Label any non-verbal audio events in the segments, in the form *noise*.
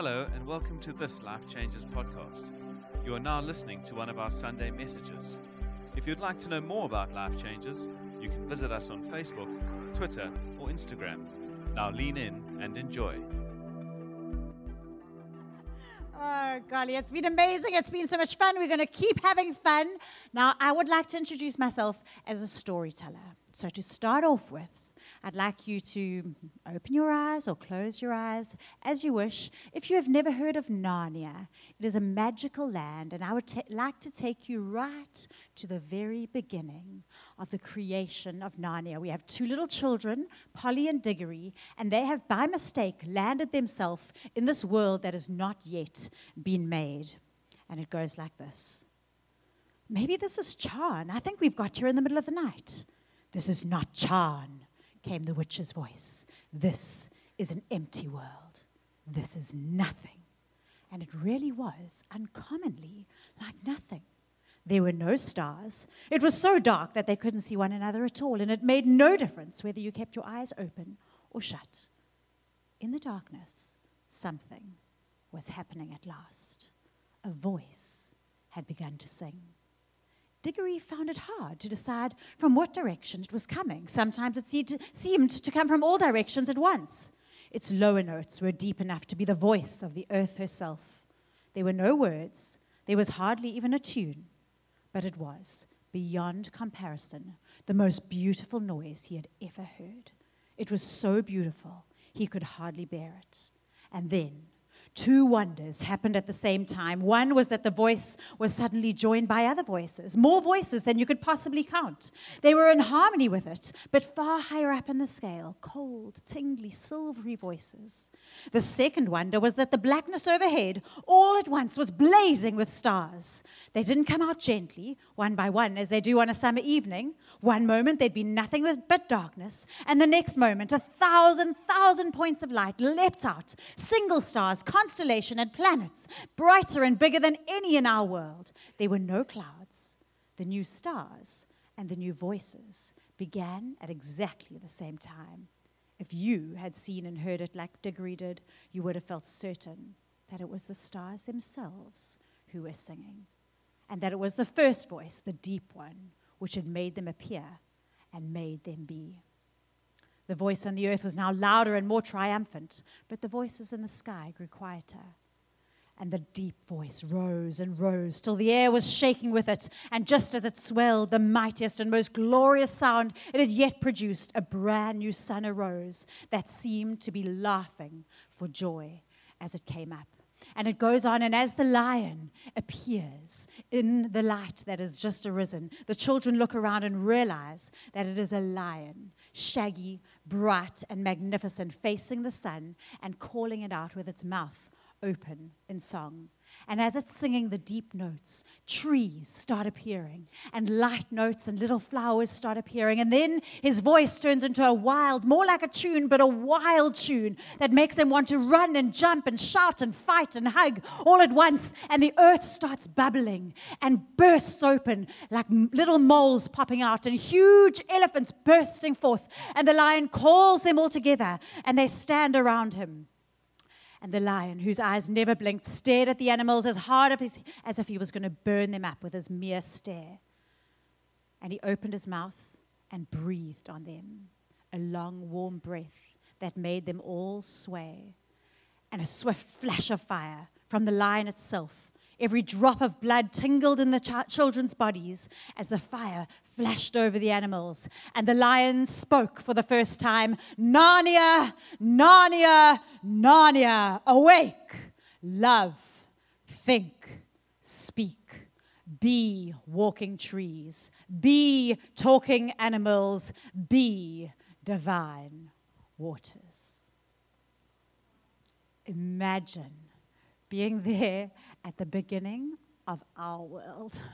Hello, and welcome to this Life Changes podcast. You are now listening to one of our Sunday messages. If you'd like to know more about Life Changes, you can visit us on Facebook, Twitter, or Instagram. Now lean in and enjoy. Oh, golly, it's been amazing. It's been so much fun. We're going to keep having fun. Now, I would like to introduce myself as a storyteller. So, to start off with, I'd like you to open your eyes or close your eyes as you wish. If you have never heard of Narnia, it is a magical land, and I would ta- like to take you right to the very beginning of the creation of Narnia. We have two little children, Polly and Diggory, and they have by mistake landed themselves in this world that has not yet been made. And it goes like this. Maybe this is Charn. I think we've got here in the middle of the night. This is not Charn came the witch's voice. This is an empty world. This is nothing. And it really was uncommonly like nothing. There were no stars. It was so dark that they couldn't see one another at all, and it made no difference whether you kept your eyes open or shut. In the darkness, something was happening at last. A voice had begun to sing. Diggory found it hard to decide from what direction it was coming. Sometimes it seemed to come from all directions at once. Its lower notes were deep enough to be the voice of the earth herself. There were no words, there was hardly even a tune, but it was, beyond comparison, the most beautiful noise he had ever heard. It was so beautiful, he could hardly bear it. And then, two wonders happened at the same time. One was that the voice was suddenly joined by other voices, more voices than you could possibly count. They were in harmony with it, but far higher up in the scale cold, tingly, silvery voices. The second wonder was that the blackness overhead all at once was blazing with stars. They didn't come out gently, one by one, as they do on a summer evening. One moment there'd be nothing but darkness, and the next moment a thousand, thousand points of light leapt out, single stars, constellation, and planets, brighter and bigger than any in our world. There were no clouds. The new stars and the new voices began at exactly the same time. If you had seen and heard it like Diggory did, you would have felt certain that it was the stars themselves who were singing, and that it was the first voice, the deep one, which had made them appear and made them be. The voice on the earth was now louder and more triumphant, but the voices in the sky grew quieter. And the deep voice rose and rose till the air was shaking with it. And just as it swelled, the mightiest and most glorious sound it had yet produced, a brand new sun arose that seemed to be laughing for joy as it came up. And it goes on, and as the lion appears in the light that has just arisen, the children look around and realize that it is a lion, shaggy, bright, and magnificent, facing the sun and calling it out with its mouth open in song. And as it's singing the deep notes, trees start appearing, and light notes and little flowers start appearing. And then his voice turns into a wild, more like a tune, but a wild tune that makes them want to run and jump and shout and fight and hug all at once. And the earth starts bubbling and bursts open like little moles popping out and huge elephants bursting forth. And the lion calls them all together, and they stand around him. And the lion, whose eyes never blinked, stared at the animals as hard as if he was going to burn them up with his mere stare. And he opened his mouth and breathed on them a long, warm breath that made them all sway. And a swift flash of fire from the lion itself Every drop of blood tingled in the ch- children's bodies as the fire flashed over the animals. And the lion spoke for the first time Narnia, Narnia, Narnia, awake, love, think, speak. Be walking trees, be talking animals, be divine waters. Imagine being there at the beginning of our world. *laughs*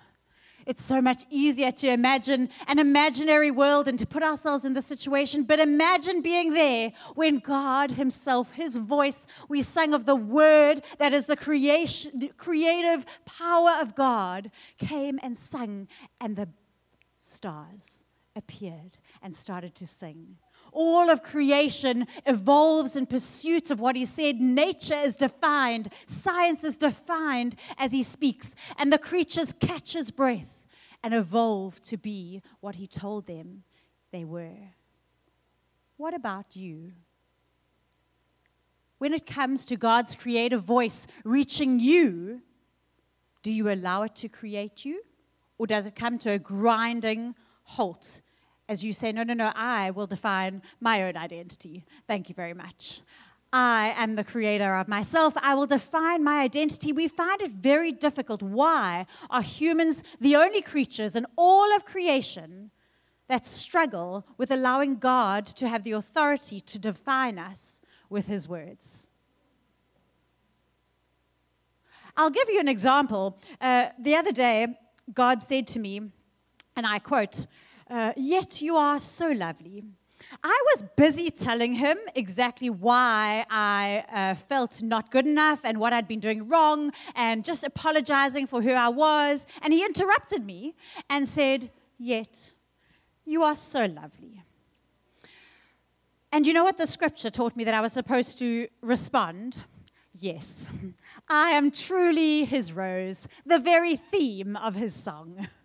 It's so much easier to imagine an imaginary world and to put ourselves in the situation, but imagine being there when God Himself, His voice, we sang of the Word that is the creation, the creative power of God, came and sang, and the stars appeared and started to sing all of creation evolves in pursuit of what he said. Nature is defined, science is defined as he speaks, and the creatures catch his breath and evolve to be what he told them they were. What about you? When it comes to God's creative voice reaching you, do you allow it to create you? Or does it come to a grinding halt as you say, No, no, no, I will define my own identity? Thank you very much. I am the creator of myself. I will define my identity. We find it very difficult. Why are humans the only creatures in all of creation that struggle with allowing God to have the authority to define us with his words? I'll give you an example. Uh, the other day, God said to me, and I quote, uh, Yet you are so lovely. I was busy telling him exactly why I uh, felt not good enough and what I'd been doing wrong and just apologizing for who I was. And he interrupted me and said, Yet you are so lovely. And you know what the scripture taught me that I was supposed to respond? Yes, *laughs* I am truly his rose, the very theme of his song. *laughs*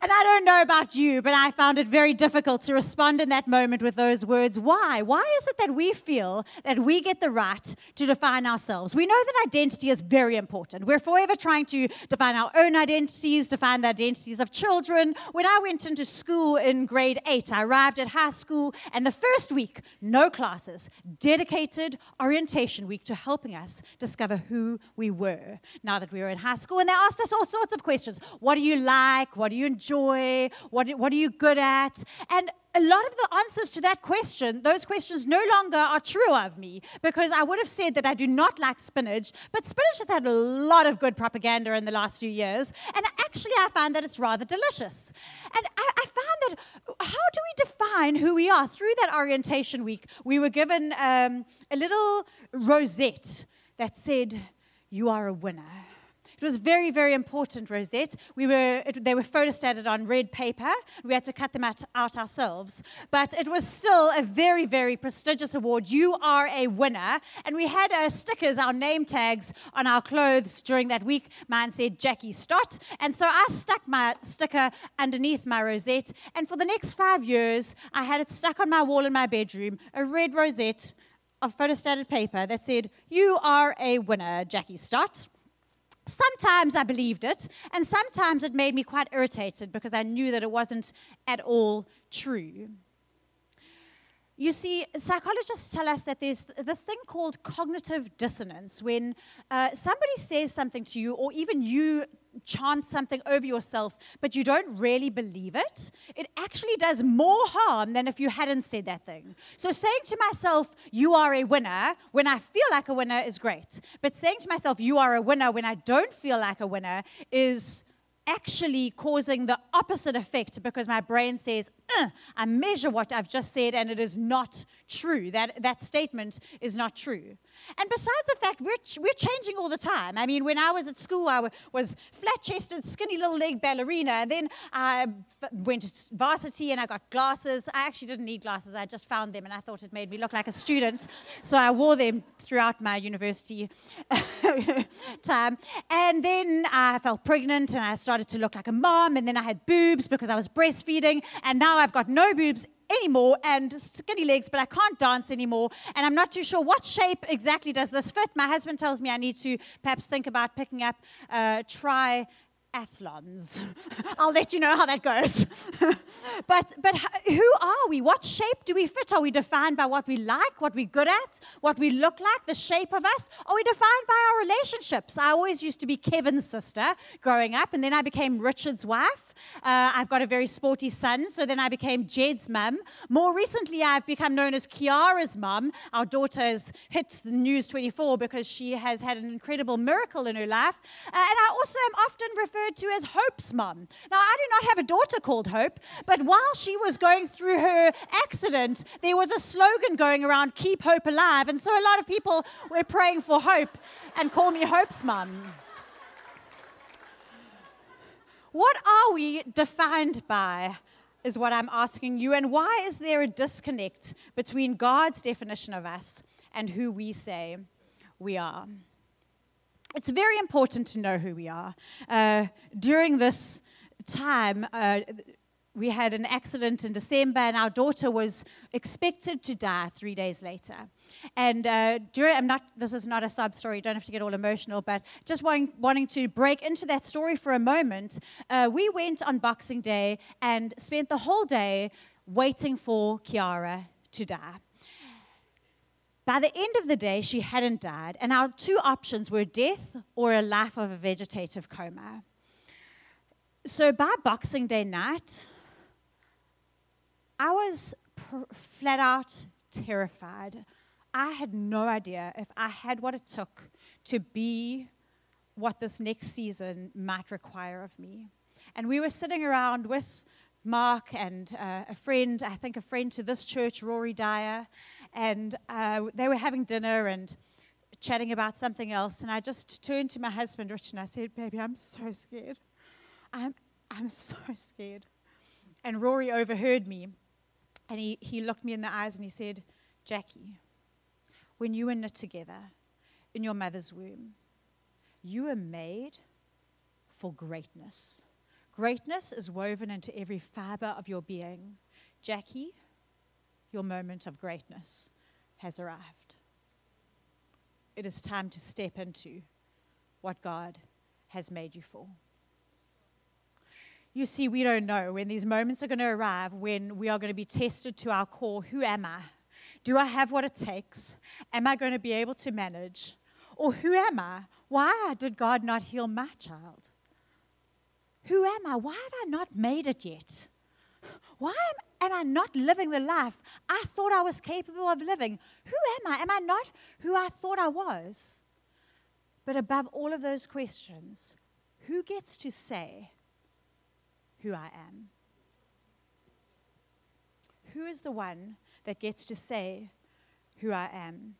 And I don't know about you, but I found it very difficult to respond in that moment with those words. Why? Why is it that we feel that we get the right to define ourselves? We know that identity is very important. We're forever trying to define our own identities, define the identities of children. When I went into school in grade eight, I arrived at high school, and the first week, no classes, dedicated orientation week to helping us discover who we were now that we were in high school. And they asked us all sorts of questions What do you like? What do you enjoy? Joy? What, what are you good at? And a lot of the answers to that question, those questions no longer are true of me because I would have said that I do not like spinach, but spinach has had a lot of good propaganda in the last few years. And actually, I find that it's rather delicious. And I, I found that how do we define who we are? Through that orientation week, we were given um, a little rosette that said, You are a winner. It was very, very important, Rosette. We were, it, they were photostated on red paper. We had to cut them out, out ourselves. But it was still a very, very prestigious award. You are a winner. And we had uh, stickers, our name tags on our clothes during that week. Mine said Jackie Stott. And so I stuck my sticker underneath my rosette. And for the next five years, I had it stuck on my wall in my bedroom, a red rosette of photostated paper that said, You are a winner, Jackie Stott. Sometimes I believed it, and sometimes it made me quite irritated because I knew that it wasn't at all true. You see, psychologists tell us that there's this thing called cognitive dissonance when uh, somebody says something to you, or even you chant something over yourself, but you don't really believe it, it actually does more harm than if you hadn't said that thing. So saying to myself, you are a winner, when I feel like a winner is great. But saying to myself, you are a winner, when I don't feel like a winner is actually causing the opposite effect because my brain says, uh, I measure what I've just said and it is not true. That, that statement is not true. And besides the fact, we're, ch- we're changing all the time. I mean, when I was at school, I w- was flat chested, skinny little leg ballerina. And then I f- went to varsity and I got glasses. I actually didn't need glasses, I just found them and I thought it made me look like a student. So I wore them throughout my university *laughs* time. And then I felt pregnant and I started to look like a mom. And then I had boobs because I was breastfeeding. And now I've got no boobs anymore and skinny legs, but I can't dance anymore. And I'm not too sure what shape exactly does this fit. My husband tells me I need to perhaps think about picking up uh, try athlons. *laughs* I'll let you know how that goes. *laughs* but but who are we? What shape do we fit? Are we defined by what we like, what we're good at, what we look like, the shape of us? Are we defined by our relationships? I always used to be Kevin's sister growing up, and then I became Richard's wife. Uh, I've got a very sporty son, so then I became Jed's mum. More recently, I've become known as Kiara's mum. Our daughter has hit the News 24 because she has had an incredible miracle in her life. Uh, and I also am often referred to as Hope's mum. Now, I do not have a daughter called Hope, but while she was going through her accident, there was a slogan going around, Keep Hope Alive. And so a lot of people were praying for Hope and call me Hope's mum. What are we defined by? is what I'm asking you. And why is there a disconnect between God's definition of us and who we say we are? It's very important to know who we are. Uh, during this time, uh, we had an accident in December, and our daughter was expected to die three days later. And uh, during, I'm not, this is not a sub story, you don't have to get all emotional, but just wanting, wanting to break into that story for a moment, uh, we went on Boxing Day and spent the whole day waiting for Kiara to die. By the end of the day, she hadn't died, and our two options were death or a life of a vegetative coma. So by Boxing Day night, I was pr- flat out terrified. I had no idea if I had what it took to be what this next season might require of me. And we were sitting around with Mark and uh, a friend, I think a friend to this church, Rory Dyer, and uh, they were having dinner and chatting about something else. And I just turned to my husband, Rich, and I said, Baby, I'm so scared. I'm, I'm so scared. And Rory overheard me. And he, he looked me in the eyes and he said, Jackie, when you were knit together in your mother's womb, you were made for greatness. Greatness is woven into every fiber of your being. Jackie, your moment of greatness has arrived. It is time to step into what God has made you for. You see, we don't know when these moments are going to arrive, when we are going to be tested to our core. Who am I? Do I have what it takes? Am I going to be able to manage? Or who am I? Why did God not heal my child? Who am I? Why have I not made it yet? Why am, am, I not living the life I thought I was capable of living? Who am I? Am I not who I thought I was? But above all of those questions, who gets to say, who I am? Who is the one that gets to say who I am?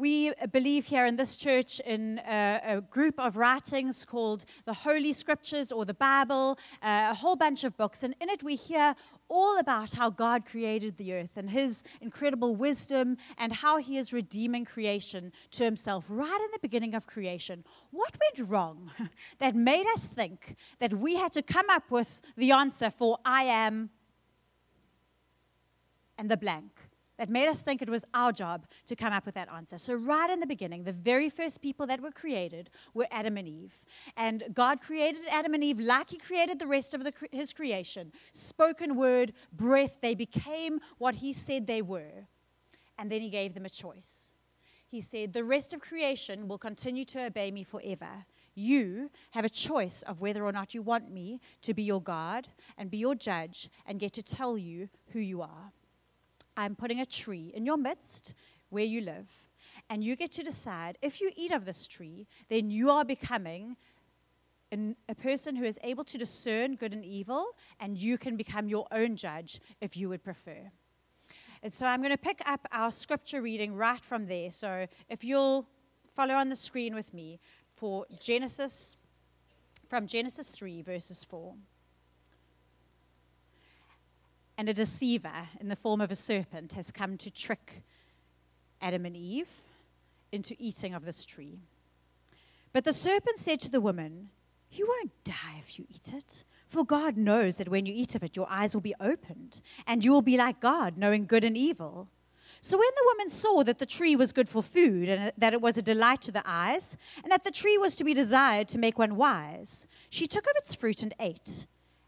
We believe here in this church in a, a, group of writings called the Holy Scriptures or the Bible, uh, a whole bunch of books. And in it, we hear all about how God created the earth and his incredible wisdom and how he is redeeming creation to himself right in the beginning of creation. What went wrong *laughs* that made us think that we had to come up with the answer for I am and the blank? That made us think it was our job to come up with that answer. So, right in the beginning, the very first people that were created were Adam and Eve. And God created Adam and Eve like He created the rest of the, His creation spoken word, breath. They became what He said they were. And then He gave them a choice. He said, The rest of creation will continue to obey me forever. You have a choice of whether or not you want me to be your God and be your judge and get to tell you who you are. I'm putting a tree in your midst where you live. And you get to decide if you eat of this tree, then you are becoming an, a person who is able to discern good and evil, and you can become your own judge if you would prefer. And so I'm going to pick up our scripture reading right from there. So if you'll follow on the screen with me for Genesis, from Genesis 3, verses 4 and a deceiver in the form of a serpent has come to trick Adam and Eve into eating of this tree. But the serpent said to the woman, You won't die if you eat it. For God knows that when you eat of it, your eyes will be opened, and you will be like God, knowing good and evil. So when the woman saw that the tree was good for food, and that it was a delight to the eyes, and that the tree was to be desired to make one wise, she took of its fruit and ate.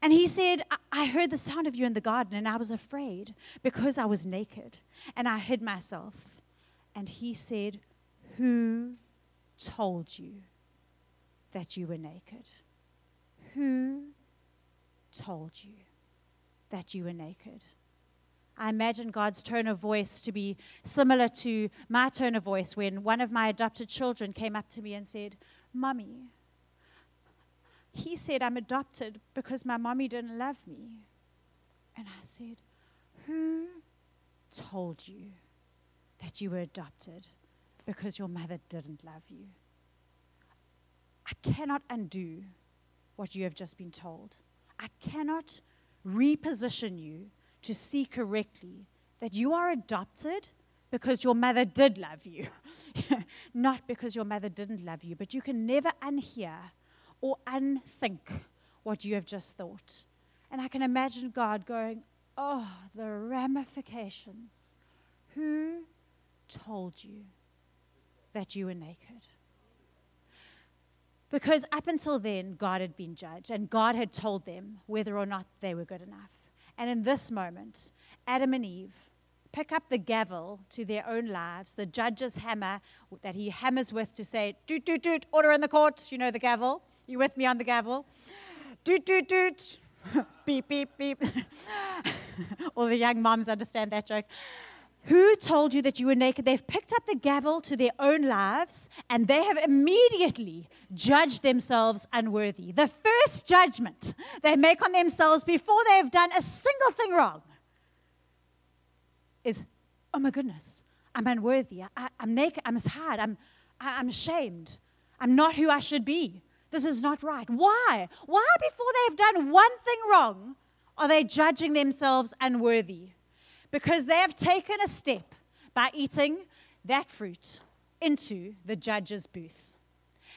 And he said, I heard the sound of you in the garden, and I was afraid because I was naked, and I hid myself. And he said, Who told you that you were naked? Who told you that you were naked? I imagine God's tone of voice to be similar to my tone of voice when one of my adopted children came up to me and said, Mummy, he said I'm adopted because my mommy didn't love me. And I said, Who told you that you were adopted because your mother didn't love you? I cannot undo what you have just been told. I cannot reposition you to see correctly that you are adopted because your mother did love you, *laughs* not because your mother didn't love you. But you can never unhear or unthink what you have just thought. And I can imagine God going, Oh, the ramifications. Who told you that you were naked? Because up until then, God had been judged, and God had told them whether or not they were good enough. And in this moment, Adam and Eve pick up the gavel to their own lives, the judge's hammer that he hammers with to say, doot, doot, doot, order in the court. You know the gavel. You with me on the gavel? Doot, doot, doot. *laughs* beep, beep, beep. *laughs* All the young moms understand that joke. Who told you that you were naked? They've picked up the gavel to their own lives and they have immediately judged themselves unworthy. The first judgment they make on themselves before they have done a single thing wrong is, oh my goodness, I'm unworthy. I, am naked. I'm hard. I'm, I, I'm ashamed. I'm not who I should be. This is not right. Why? Why, before they've done one thing wrong, are they judging themselves unworthy? because they have taken a step by eating that fruit into the judge's booth.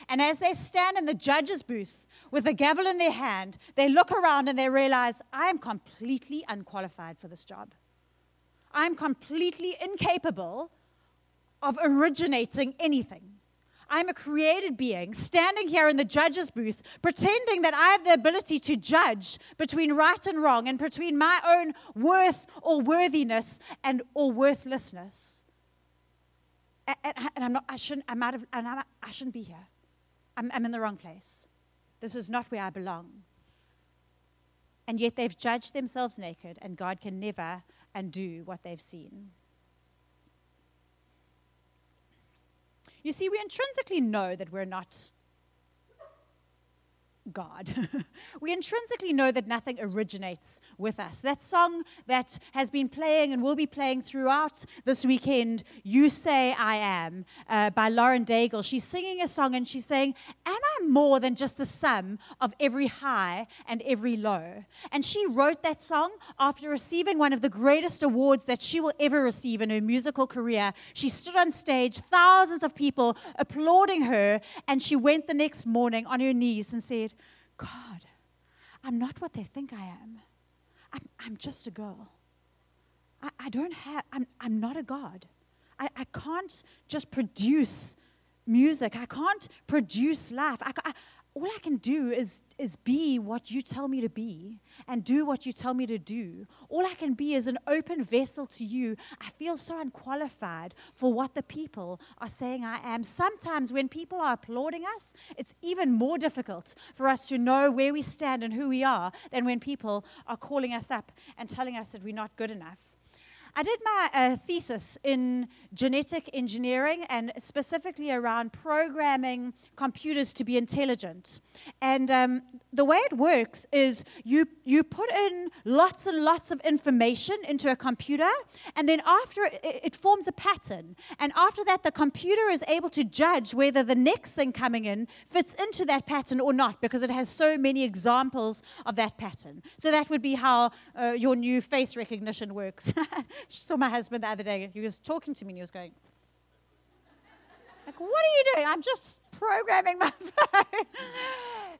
And as they stand in the judge's booth with a gavel in their hand, they look around and they realize, I am completely unqualified for this job. I'm completely incapable of originating anything. I'm a created being standing here in the judge's booth, pretending that I have the ability to judge between right and wrong and between my own worth or worthiness and or worthlessness. And, and, and I'm not, I shouldn't, I'm out of, I'm, I shouldn't be here. I'm, I'm in the wrong place. This is not where I belong. And yet they've judged themselves naked, and God can never undo what they've seen. You see, we intrinsically know that we're not God. *laughs* we intrinsically know that nothing originates with us. That song that has been playing and will be playing throughout this weekend, You Say I Am, uh, by Lauren Daigle, she's singing a song and she's saying, Am I more than just the sum of every high and every low? And she wrote that song after receiving one of the greatest awards that she will ever receive in her musical career. She stood on stage, thousands of people applauding her, and she went the next morning on her knees and said, God, I'm not what they think I am. I'm, I'm just a girl. I, I don't have, I'm, I'm not a God. I, I can't just produce music. I can't produce life. I, all I can do is, is be what you tell me to be and do what you tell me to do. All I can be is an open vessel to you. I feel so unqualified for what the people are saying I am. Sometimes when people are applauding us, it's even more difficult for us to know where we stand and who we are than when people are calling us up and telling us that we're not good enough. I did my uh, thesis in genetic engineering and specifically around programming computers to be intelligent. And um, the way it works is you, you put in lots and lots of information into a computer, and then after it, it forms a pattern. And after that, the computer is able to judge whether the next thing coming in fits into that pattern or not because it has so many examples of that pattern. So that would be how uh, your new face recognition works. *laughs* saw my husband the other day. He was talking to me and he was going, like, what are you doing? I'm just programming my *laughs* phone.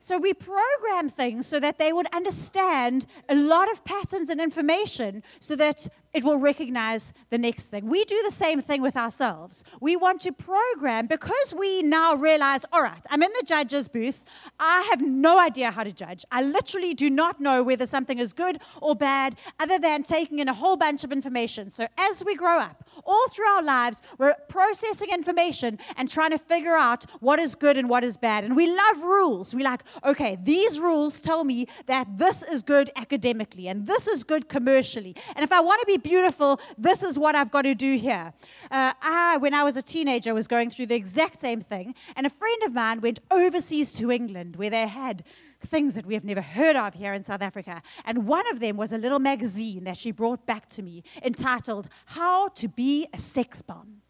so we program things so that they would understand a lot of patterns and information so that it will recognize the next thing. We do the same thing with ourselves. We want to program because we now realize, all right, I'm in the judge's booth. I have no idea how to judge. I literally do not know whether something is good or bad other than taking in a whole bunch of information. So as we grow up, All through our lives, we're processing information and trying to figure out what is good and what is bad. And we love rules. We like, okay, these rules tell me that this is good academically and this is good commercially. And if I want to be beautiful, this is what I've got to do here. Uh, I, when I was a teenager, was going through the exact same thing. And a friend of mine went overseas to England where they had things that we have never heard of here in South Africa. And one of them was a little magazine that she brought back to me entitled How to Be a Sex Bomb.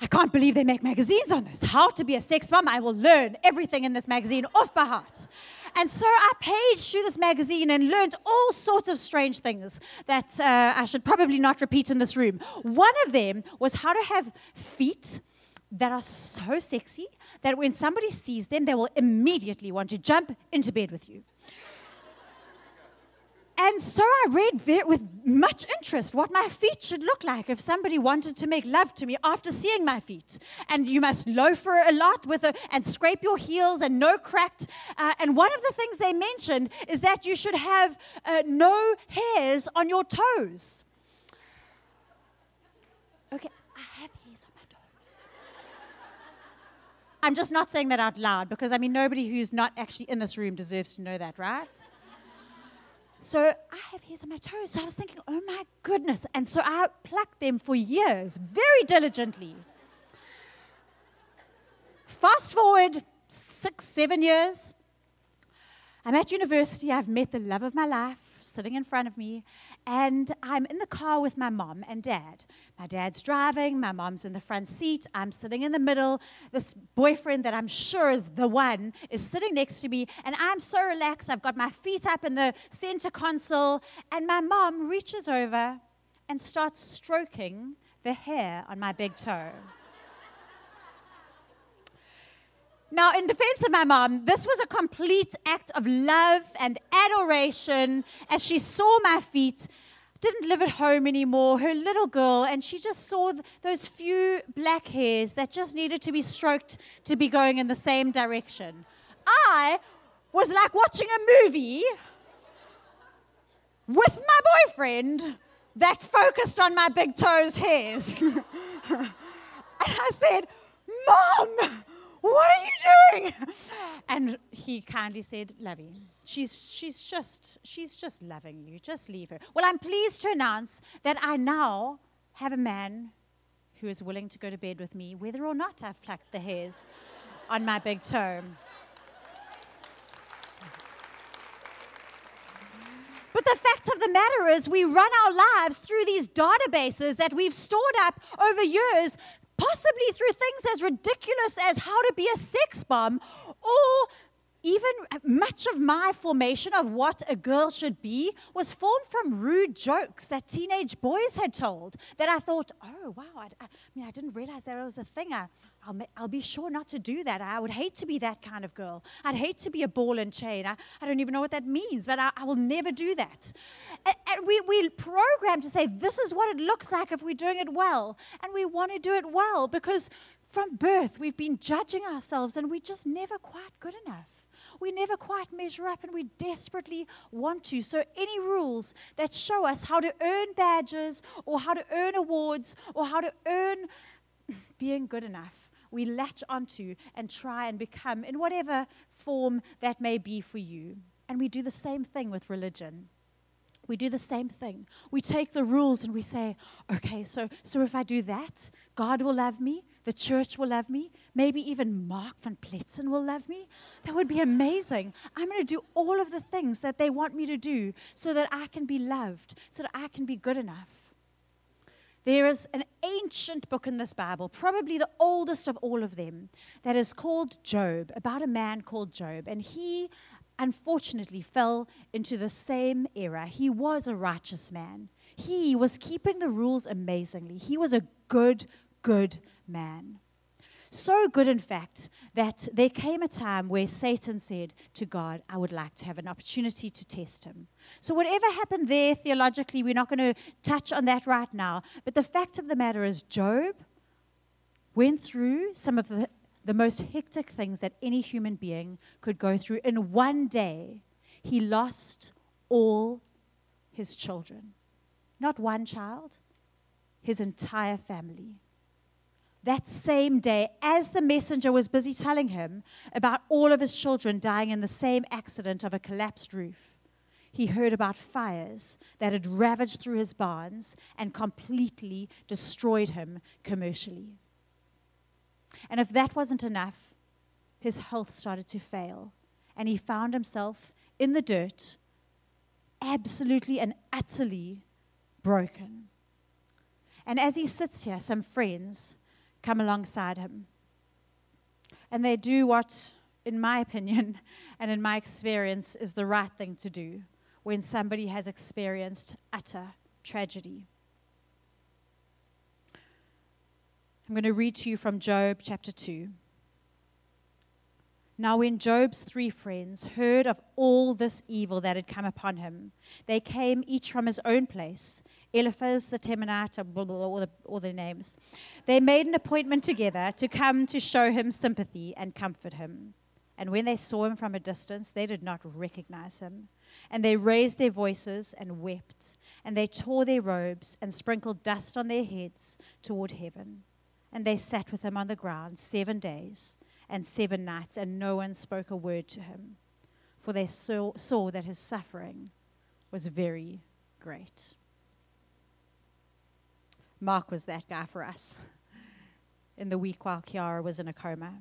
I can't believe they make magazines on this. How to be a sex bomb. I will learn everything in this magazine off by heart. And so I paged through this magazine and learned all sorts of strange things that uh, I should probably not repeat in this room. One of them was how to have feet that are so sexy that when somebody sees them, they will immediately want to jump into bed with you. And so I read with much interest what my feet should look like if somebody wanted to make love to me after seeing my feet. And you must loafer a lot with a, and scrape your heels and no cracked. Uh, and one of the things they mentioned is that you should have uh, no hairs on your toes. Okay, I have hairs on my toes. I'm just not saying that out loud because I mean, nobody who's not actually in this room deserves to know that, right? So I have hairs on my toes. So I was thinking, oh my goodness. And so I plucked them for years, very diligently. Fast forward six, seven years. I'm at university. I've met the love of my life sitting in front of me. And I'm in the car with my mom and dad. My dad's driving, my mom's in the front seat, I'm sitting in the middle. This boyfriend that I'm sure is the one is sitting next to me, and I'm so relaxed. I've got my feet up in the center console, and my mom reaches over and starts stroking the hair on my big toe. Now, in defense of my mom, this was a complete act of love and adoration as she saw my feet, didn't live at home anymore, her little girl, and she just saw th- those few black hairs that just needed to be stroked to be going in the same direction. I was like watching a movie with my boyfriend that focused on my big toes hairs. *laughs* and I said, Mom! What are you doing? *laughs* And he kindly said, Lovey, she's, she's, just, she's just loving you. Just leave her. Well, I'm pleased to announce that I now have a man who is willing to go to bed with me, whether or not I've plucked the hairs on my big toe. But the fact of the matter is, we run our lives through these databases that we've stored up over years possibly through things as ridiculous as how to be a sex bomb or even much of my formation of what a girl should be was formed from rude jokes that teenage boys had told that I thought, oh, wow, I, I mean, I didn't realize that was a thing. I, will I'll be sure not to do that. I would hate to be that kind of girl. I'd hate to be a ball and chain. I, I don't even know what that means, but I, I will never do that. And, and we, we program to say, this is what it looks like if we're doing it well. And we want to do it well because from birth we've been judging ourselves and we're just never quite good enough we never quite measure up and we desperately want to. So, any rules that show us how to earn badges or how to earn awards or how to earn *laughs* being good enough, we latch onto and try and become in whatever form that may be for you. And we do the same thing with religion we do the same thing. We take the rules and we say, okay, so, so if I do that, God will love me, the church will love me, maybe even Mark van Pletzen will love me. That would be amazing. I'm going to do all of the things that they want me to do so that I can be loved, so that I can be good enough. There is an ancient book in this Bible, probably the oldest of all of them, that is called Job, about a man called Job. And he unfortunately fell into the same era. He was a righteous man. He was keeping the rules amazingly. He was a good, good man. So good, in fact, that there came a time where Satan said to God, I would like to have an opportunity to test him. So, whatever happened there theologically, we're not going to touch on that right now. But the fact of the matter is, Job went through some of the the most hectic things that any human being could go through. In one day, he lost all his children. Not one child, his entire family. That same day, as the messenger was busy telling him about all of his children dying in the same accident of a collapsed roof, he heard about fires that had ravaged through his barns and completely destroyed him commercially. And if that wasn't enough, his health started to fail, and he found himself in the dirt, absolutely and utterly broken. And as he sits here, some friends come alongside him. And they do what, in my *laughs* opinion and in my experience, is the right thing to do when somebody has experienced utter tragedy. I'm going to read to you from Job chapter 2. Now, when Job's three friends heard of all this evil that had come upon him, they came each from his own place Eliphaz the Temanite, blah, blah, blah, all, the, all their names. They made an appointment together to come to show him sympathy and comfort him. And when they saw him from a distance, they did not recognize him. And they raised their voices and wept. And they tore their robes and sprinkled dust on their heads toward heaven. And they sat with him on the ground seven days and seven nights, and no one spoke a word to him. For they saw, saw that his suffering was very great. Mark was that guy for us in the week while Kiara was in a coma.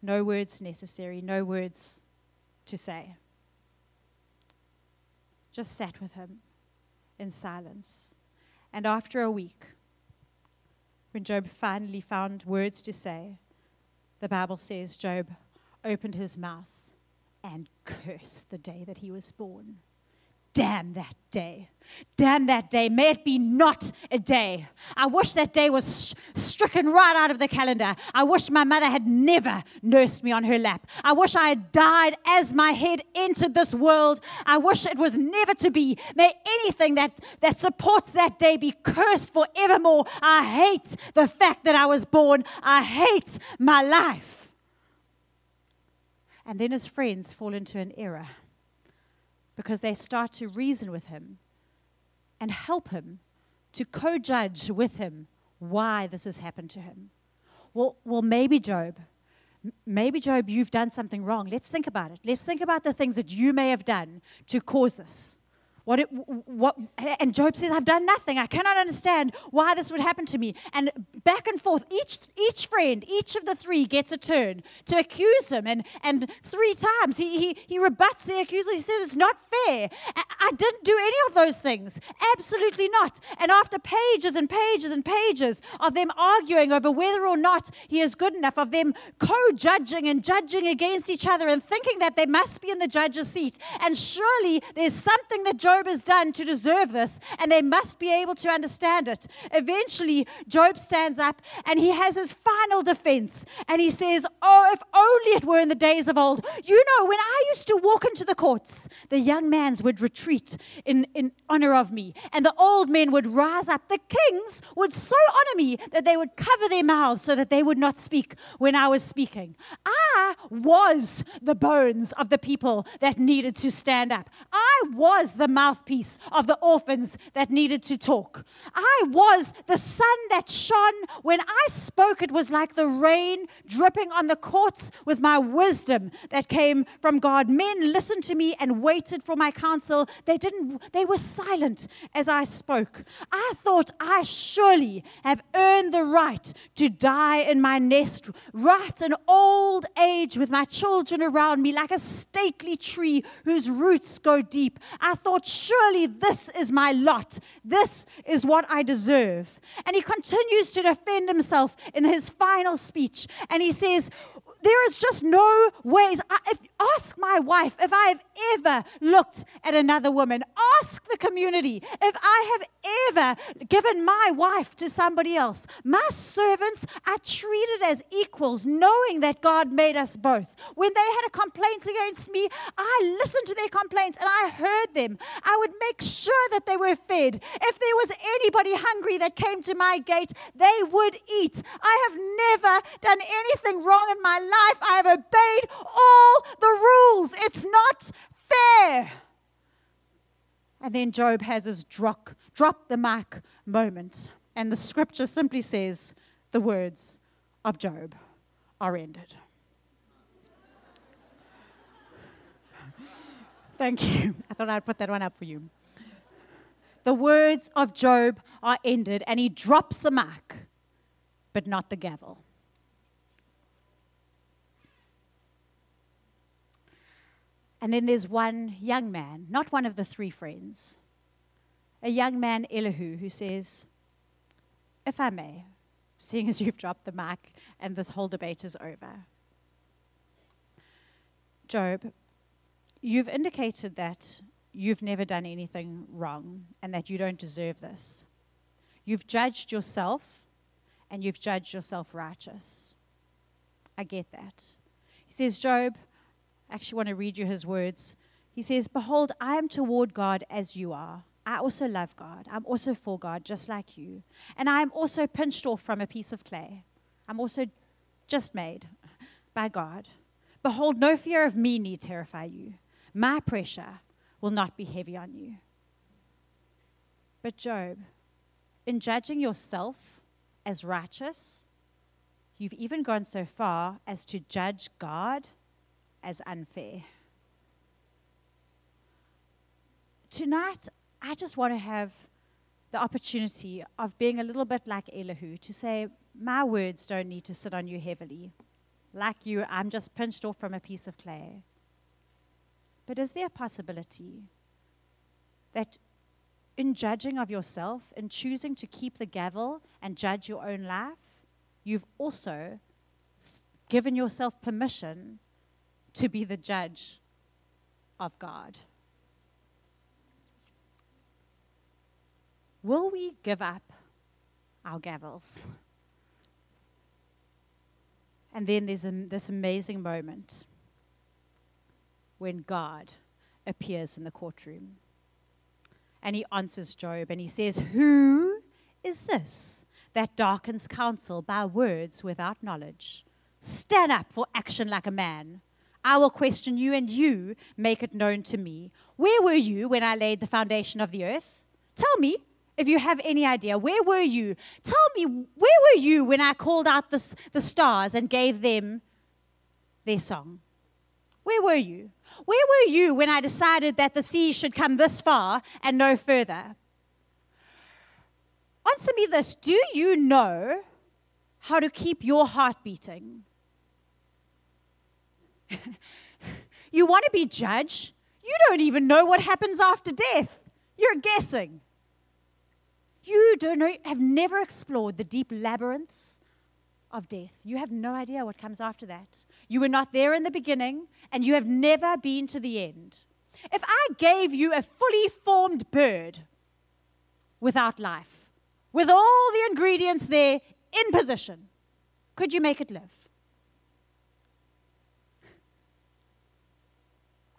No words necessary, no words to say. Just sat with him in silence. And after a week, when Job finally found words to say, the Bible says Job opened his mouth and cursed the day that he was born. Damn that day. Damn that day. May it be not a day. I wish that day was stricken right out of the calendar. I wish my mother had never nursed me on her lap. I wish I had died as my head entered this world. I wish it was never to be. May anything that, that supports that day be cursed forevermore. I hate the fact that I was born. I hate my life. And then his friends fall into an error because they start to reason with him and help him to co judge with him why this has happened to him. Well, well, maybe Job, maybe Job, you've done something wrong. Let's think about it. Let's think about the things that you may have done to cause this. What, it, what, and Job says, I've done nothing. I cannot understand why this would happen to me. And back and forth, each, each friend, each of the three gets a turn to accuse him. And, and three times he, he, he rebuts the accuser. He says, It's not fair. I, didn't do any of those things. Absolutely not. And after pages and pages and pages of them arguing over whether or not he is good enough, of them co judging and judging against each other and thinking that they must be in the judge's seat. And surely there's something that Job Job has done to deserve this, and they must be able to understand it. Eventually, Job stands up and he has his final defense, and he says, Oh, if only it were in the days of old. You know, when I used to walk into the courts, the young mans would retreat in, in honor of me, and the old men would rise up. The kings would so honor me that they would cover their mouths so that they would not speak when I was speaking. I was the bones of the people that needed to stand up. I was the mouthpiece of the orphans that needed to talk. I was the sun that shone. When I spoke, it was like the rain dripping on the courts with my wisdom that came from God. Men listened to me and waited for my counsel. They didn't, they were silent as I spoke. I thought I surely have earned the right to die in my nest, right in old age with my children around me, like a stately tree whose roots go deep. I thought surely this is my lot. This is what I deserve. And he continues to defend himself in his final speech. And he says, there is just no ways. I, if, ask my wife if I have ever looked at another woman. Ask the community if I have ever given my wife to somebody else. My servants are treated as equals, knowing that God made us both. When they had a complaint against me, I listened to their complaints and I heard them. I would make sure that they were fed. If there was anybody hungry that came to my gate, they would eat. I have never done anything wrong in my life life, I have obeyed all the rules. It's not fair. And then Job has his drop drop the mic moment. And the scripture simply says the words of Job are ended. Thank you. I thought I'd put that one up for you. The words of Job are ended, and he drops the mic, but not the gavel. And then there's one young man, not one of the three friends, a young man, Elihu, who says, If I may, seeing as you've dropped the mic and this whole debate is over, Job, you've indicated that you've never done anything wrong and that you don't deserve this. You've judged yourself and you've judged yourself righteous. I get that. He says, Job, actually want to read you his words. He says, Behold, I am toward God as you are. I also love God. I'm also for God, just like you. And I am also pinched off from a piece of clay. I'm also just made by God. Behold, no fear of me need terrify you. My pressure will not be heavy on you. But, Job, in judging yourself as righteous, you've even gone so far as to judge God as unfair. Tonight, I just want to have the opportunity of being a little bit like Elihu to say, My words don't need to sit on you heavily. Like you, I'm just pinched off from a piece of clay. But is there a possibility that in judging of yourself, in choosing to keep the gavel and judge your own life, you've also given yourself permission to be the judge of God. Will we give up our gavels? And then there's a, this amazing moment when God appears in the courtroom. And he answers Job and he says, Who is this that darkens counsel by words without knowledge? Stand up for action like a man. I will question you, and you make it known to me. Where were you when I laid the foundation of the earth? Tell me if you have any idea. Where were you? Tell me, where were you when I called out the, the stars and gave them their song? Where were you? Where were you when I decided that the sea should come this far and no further? Answer me this Do you know how to keep your heart beating? *laughs* you want to be judged? You don't even know what happens after death. You're guessing. You don't know, have never explored the deep labyrinths of death. You have no idea what comes after that. You were not there in the beginning, and you have never been to the end. If I gave you a fully formed bird without life, with all the ingredients there in position, could you make it live?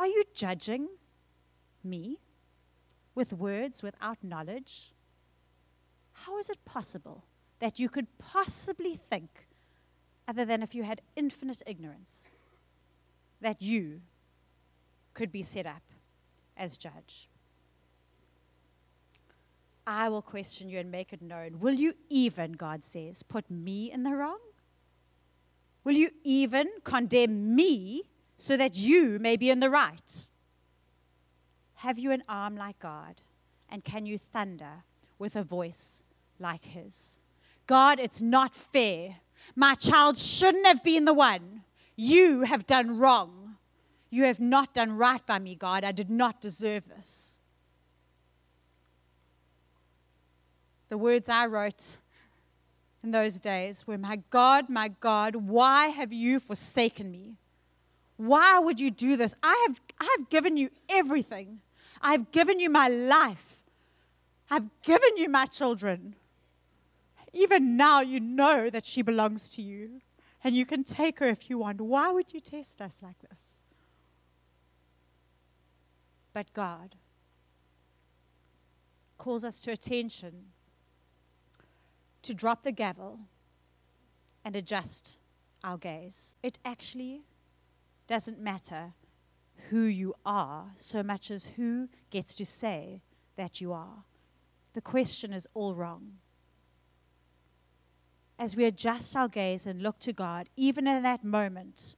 Are you judging me with words without knowledge? How is it possible that you could possibly think, other than if you had infinite ignorance, that you could be set up as judge? I will question you and make it known. Will you even, God says, put me in the wrong? Will you even condemn me so that you may be in the right? Have you an arm like God? And can you thunder with a voice like his? God, it's not fair. My child shouldn't have been the one. You have done wrong. You have not done right by me, God. I did not deserve this. The words I wrote in those days were, My God, my God, why have you forsaken me? Why would you do this? I have, I have given you everything. I've given you my life. I've given you my children. Even now, you know that she belongs to you, and you can take her if you want. Why would you test us like this? But God calls us to attention to drop the gavel and adjust our gaze. It actually doesn't matter who you are so much as who gets to say that you are. the question is all wrong. As we adjust our gaze and look to God, even in that moment,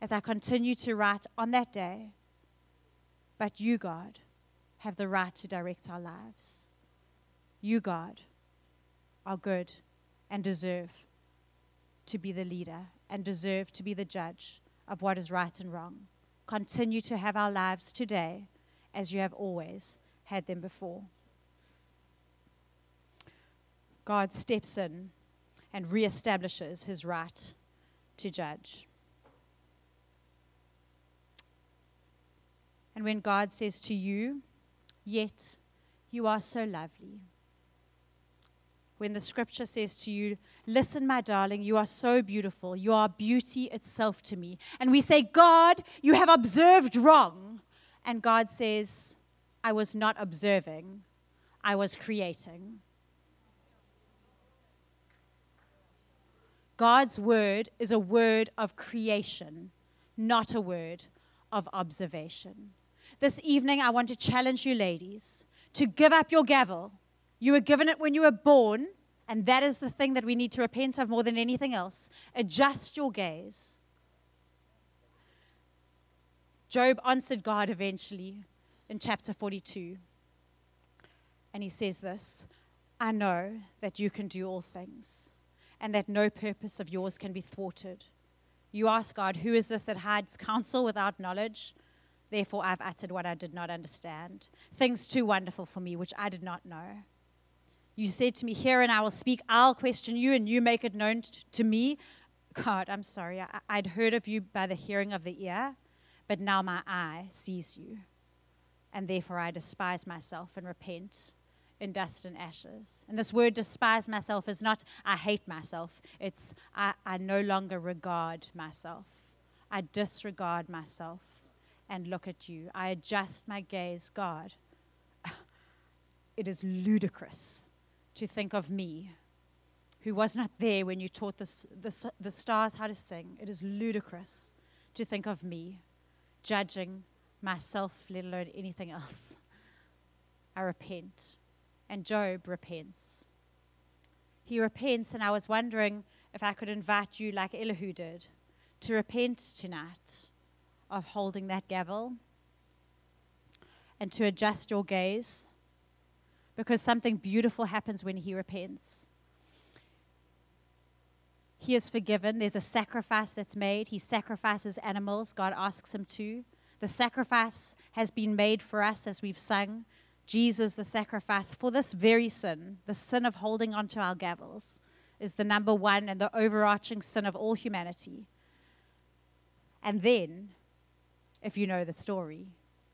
as I continue to write on that day, but you, God, have the right to direct our lives. You, God, are good and deserve to be the leader and deserve to be the judge of what is right and wrong. Continue to have our lives today as you have always had them before. God steps in and reestablishes his right to judge. And when God says to you, Yet you are so lovely. When the scripture says to you, Listen, my darling, you are so beautiful. You are beauty itself to me. And we say, God, you have observed wrong. And God says, I was not observing, I was creating. God's word is a word of creation, not a word of observation. This evening, I want to challenge you, ladies, to give up your gavel. You were given it when you were born, and that is the thing that we need to repent of more than anything else. Adjust your gaze. Job answered God eventually in chapter 42. And he says this I know that you can do all things, and that no purpose of yours can be thwarted. You ask God, Who is this that hides counsel without knowledge? Therefore, I've uttered what I did not understand, things too wonderful for me, which I did not know. You said to me, Hear and I will speak. I'll question you, and you make it known t- to me. God, I'm sorry. I- I'd heard of you by the hearing of the ear, but now my eye sees you. And therefore, I despise myself and repent in dust and ashes. And this word despise myself is not I hate myself, it's I, I no longer regard myself. I disregard myself and look at you. I adjust my gaze, God. *laughs* It is ludicrous to think of me, who was not there when you taught the, the, the stars how to sing. It is ludicrous to think of me judging myself, let alone anything else. I repent. And Job repents. He repents, and I was wondering if I could invite you, like Elihu did, to repent tonight of holding that gavel and to adjust your gaze because something beautiful happens when he repents. He is forgiven. There's a sacrifice that's made. He sacrifices animals. God asks him to. The sacrifice has been made for us as we've sung. Jesus, the sacrifice for this very sin, the sin of holding onto our gavels, is the number one and the overarching sin of all humanity. And then if you know the story,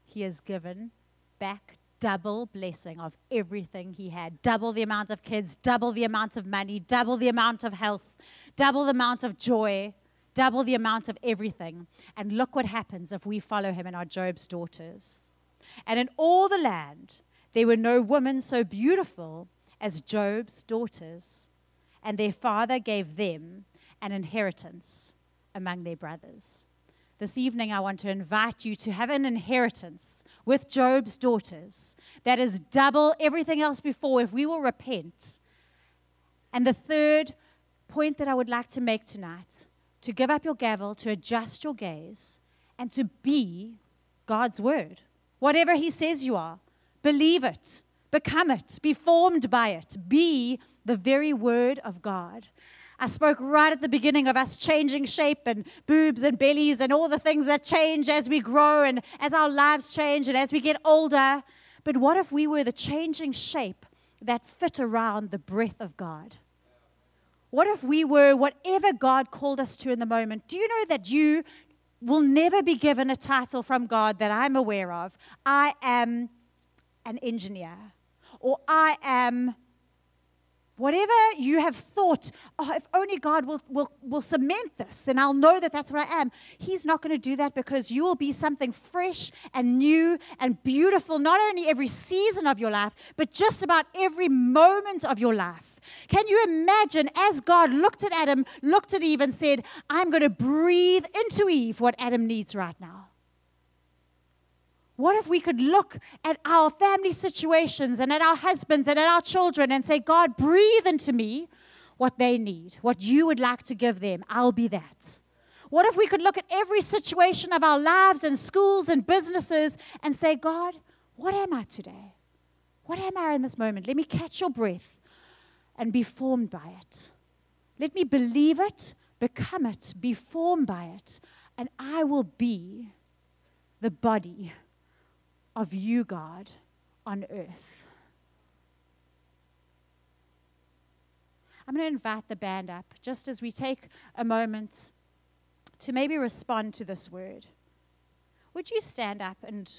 he is given back double blessing of everything he had double the amount of kids, double the amount of money, double the amount of health, double the amount of joy, double the amount of everything. And look what happens if we follow him and are Job's daughters. And in all the land, there were no women so beautiful as Job's daughters, and their father gave them an inheritance among their brothers. This evening, I want to invite you to have an inheritance with Job's daughters that is double everything else before if we will repent. And the third point that I would like to make tonight to give up your gavel, to adjust your gaze, and to be God's word. Whatever He says you are, believe it, become it, be formed by it, be the very word of God. I spoke right at the beginning of us changing shape and boobs and bellies and all the things that change as we grow and as our lives change and as we get older. But what if we were the changing shape that fit around the breath of God? What if we were whatever God called us to in the moment? Do you know that you will never be given a title from God that I'm aware of? I am an engineer, or I am Whatever you have thought, oh, if only God will, will, will cement this, then I'll know that that's what I am. He's not going to do that because you will be something fresh and new and beautiful, not only every season of your life, but just about every moment of your life. Can you imagine as God looked at Adam, looked at Eve, and said, I'm going to breathe into Eve what Adam needs right now? What if we could look at our family situations and at our husbands and at our children and say, God, breathe into me what they need, what you would like to give them? I'll be that. What if we could look at every situation of our lives and schools and businesses and say, God, what am I today? What am I in this moment? Let me catch your breath and be formed by it. Let me believe it, become it, be formed by it, and I will be the body of you, God, on earth. I'm going to invite the band up just as we take a moment to maybe respond to this word. Would you stand up and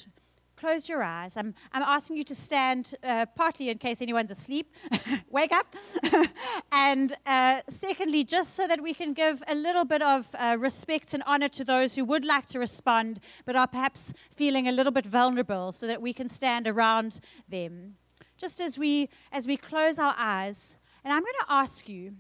close your eyes. I'm, I'm asking you to stand, uh, partly in case anyone's asleep, *laughs* wake up. *laughs* and uh, secondly, just so that we can give a little bit of uh, respect and honor to those who would like to respond, but are perhaps feeling a little bit vulnerable, so that we can stand around them. Just as we, as we close our eyes, and I'm going to ask you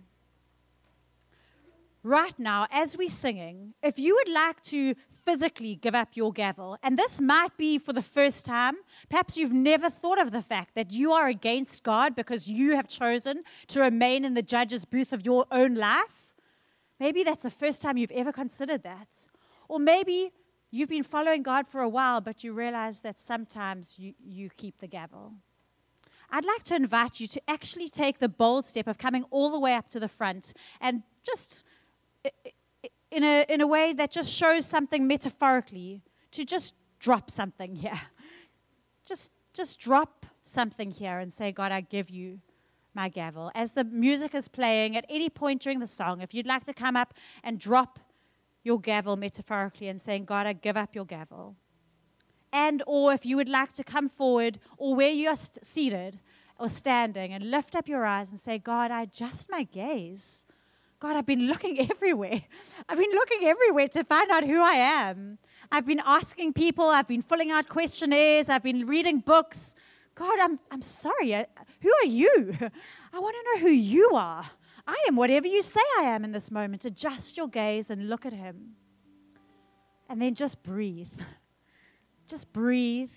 right now, as we're singing, if you would like to physically give up your gavel. And this might be for the first time. Perhaps you've never thought of the fact that you are against God because you have chosen to remain in the judge's booth of your own life. Maybe that's the first time you've ever considered that. Or maybe you've been following God for a while, but you realize that sometimes you, you keep the gavel. I'd like to invite you to actually take the bold step of coming all the way up to the front and just in a, in a way that just shows something metaphorically, to just drop something *laughs* here. Just, just drop something here and say, God, I give you my gavel. As the music is playing, at any point during the song, if you'd like to come up and drop your gavel metaphorically and saying, God, I give up your gavel. And or if you would like to come forward or where you are st- seated or standing and lift up your eyes and say, God, I adjust my gaze God, I've been looking *laughs* everywhere. I've been looking everywhere to find out who I am. I've been asking people, I've been filling out questionnaires, I've been reading books. God, I'm, I'm sorry. Uh, who are you? *laughs* I want to know who you are. I am whatever you say I am in this moment. Adjust your gaze and look at Him. And then just breathe. *laughs* Just breathe.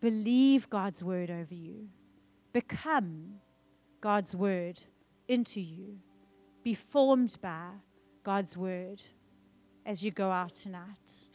Believe God's word over you. Become God's word into you be formed by God's word as you go out tonight.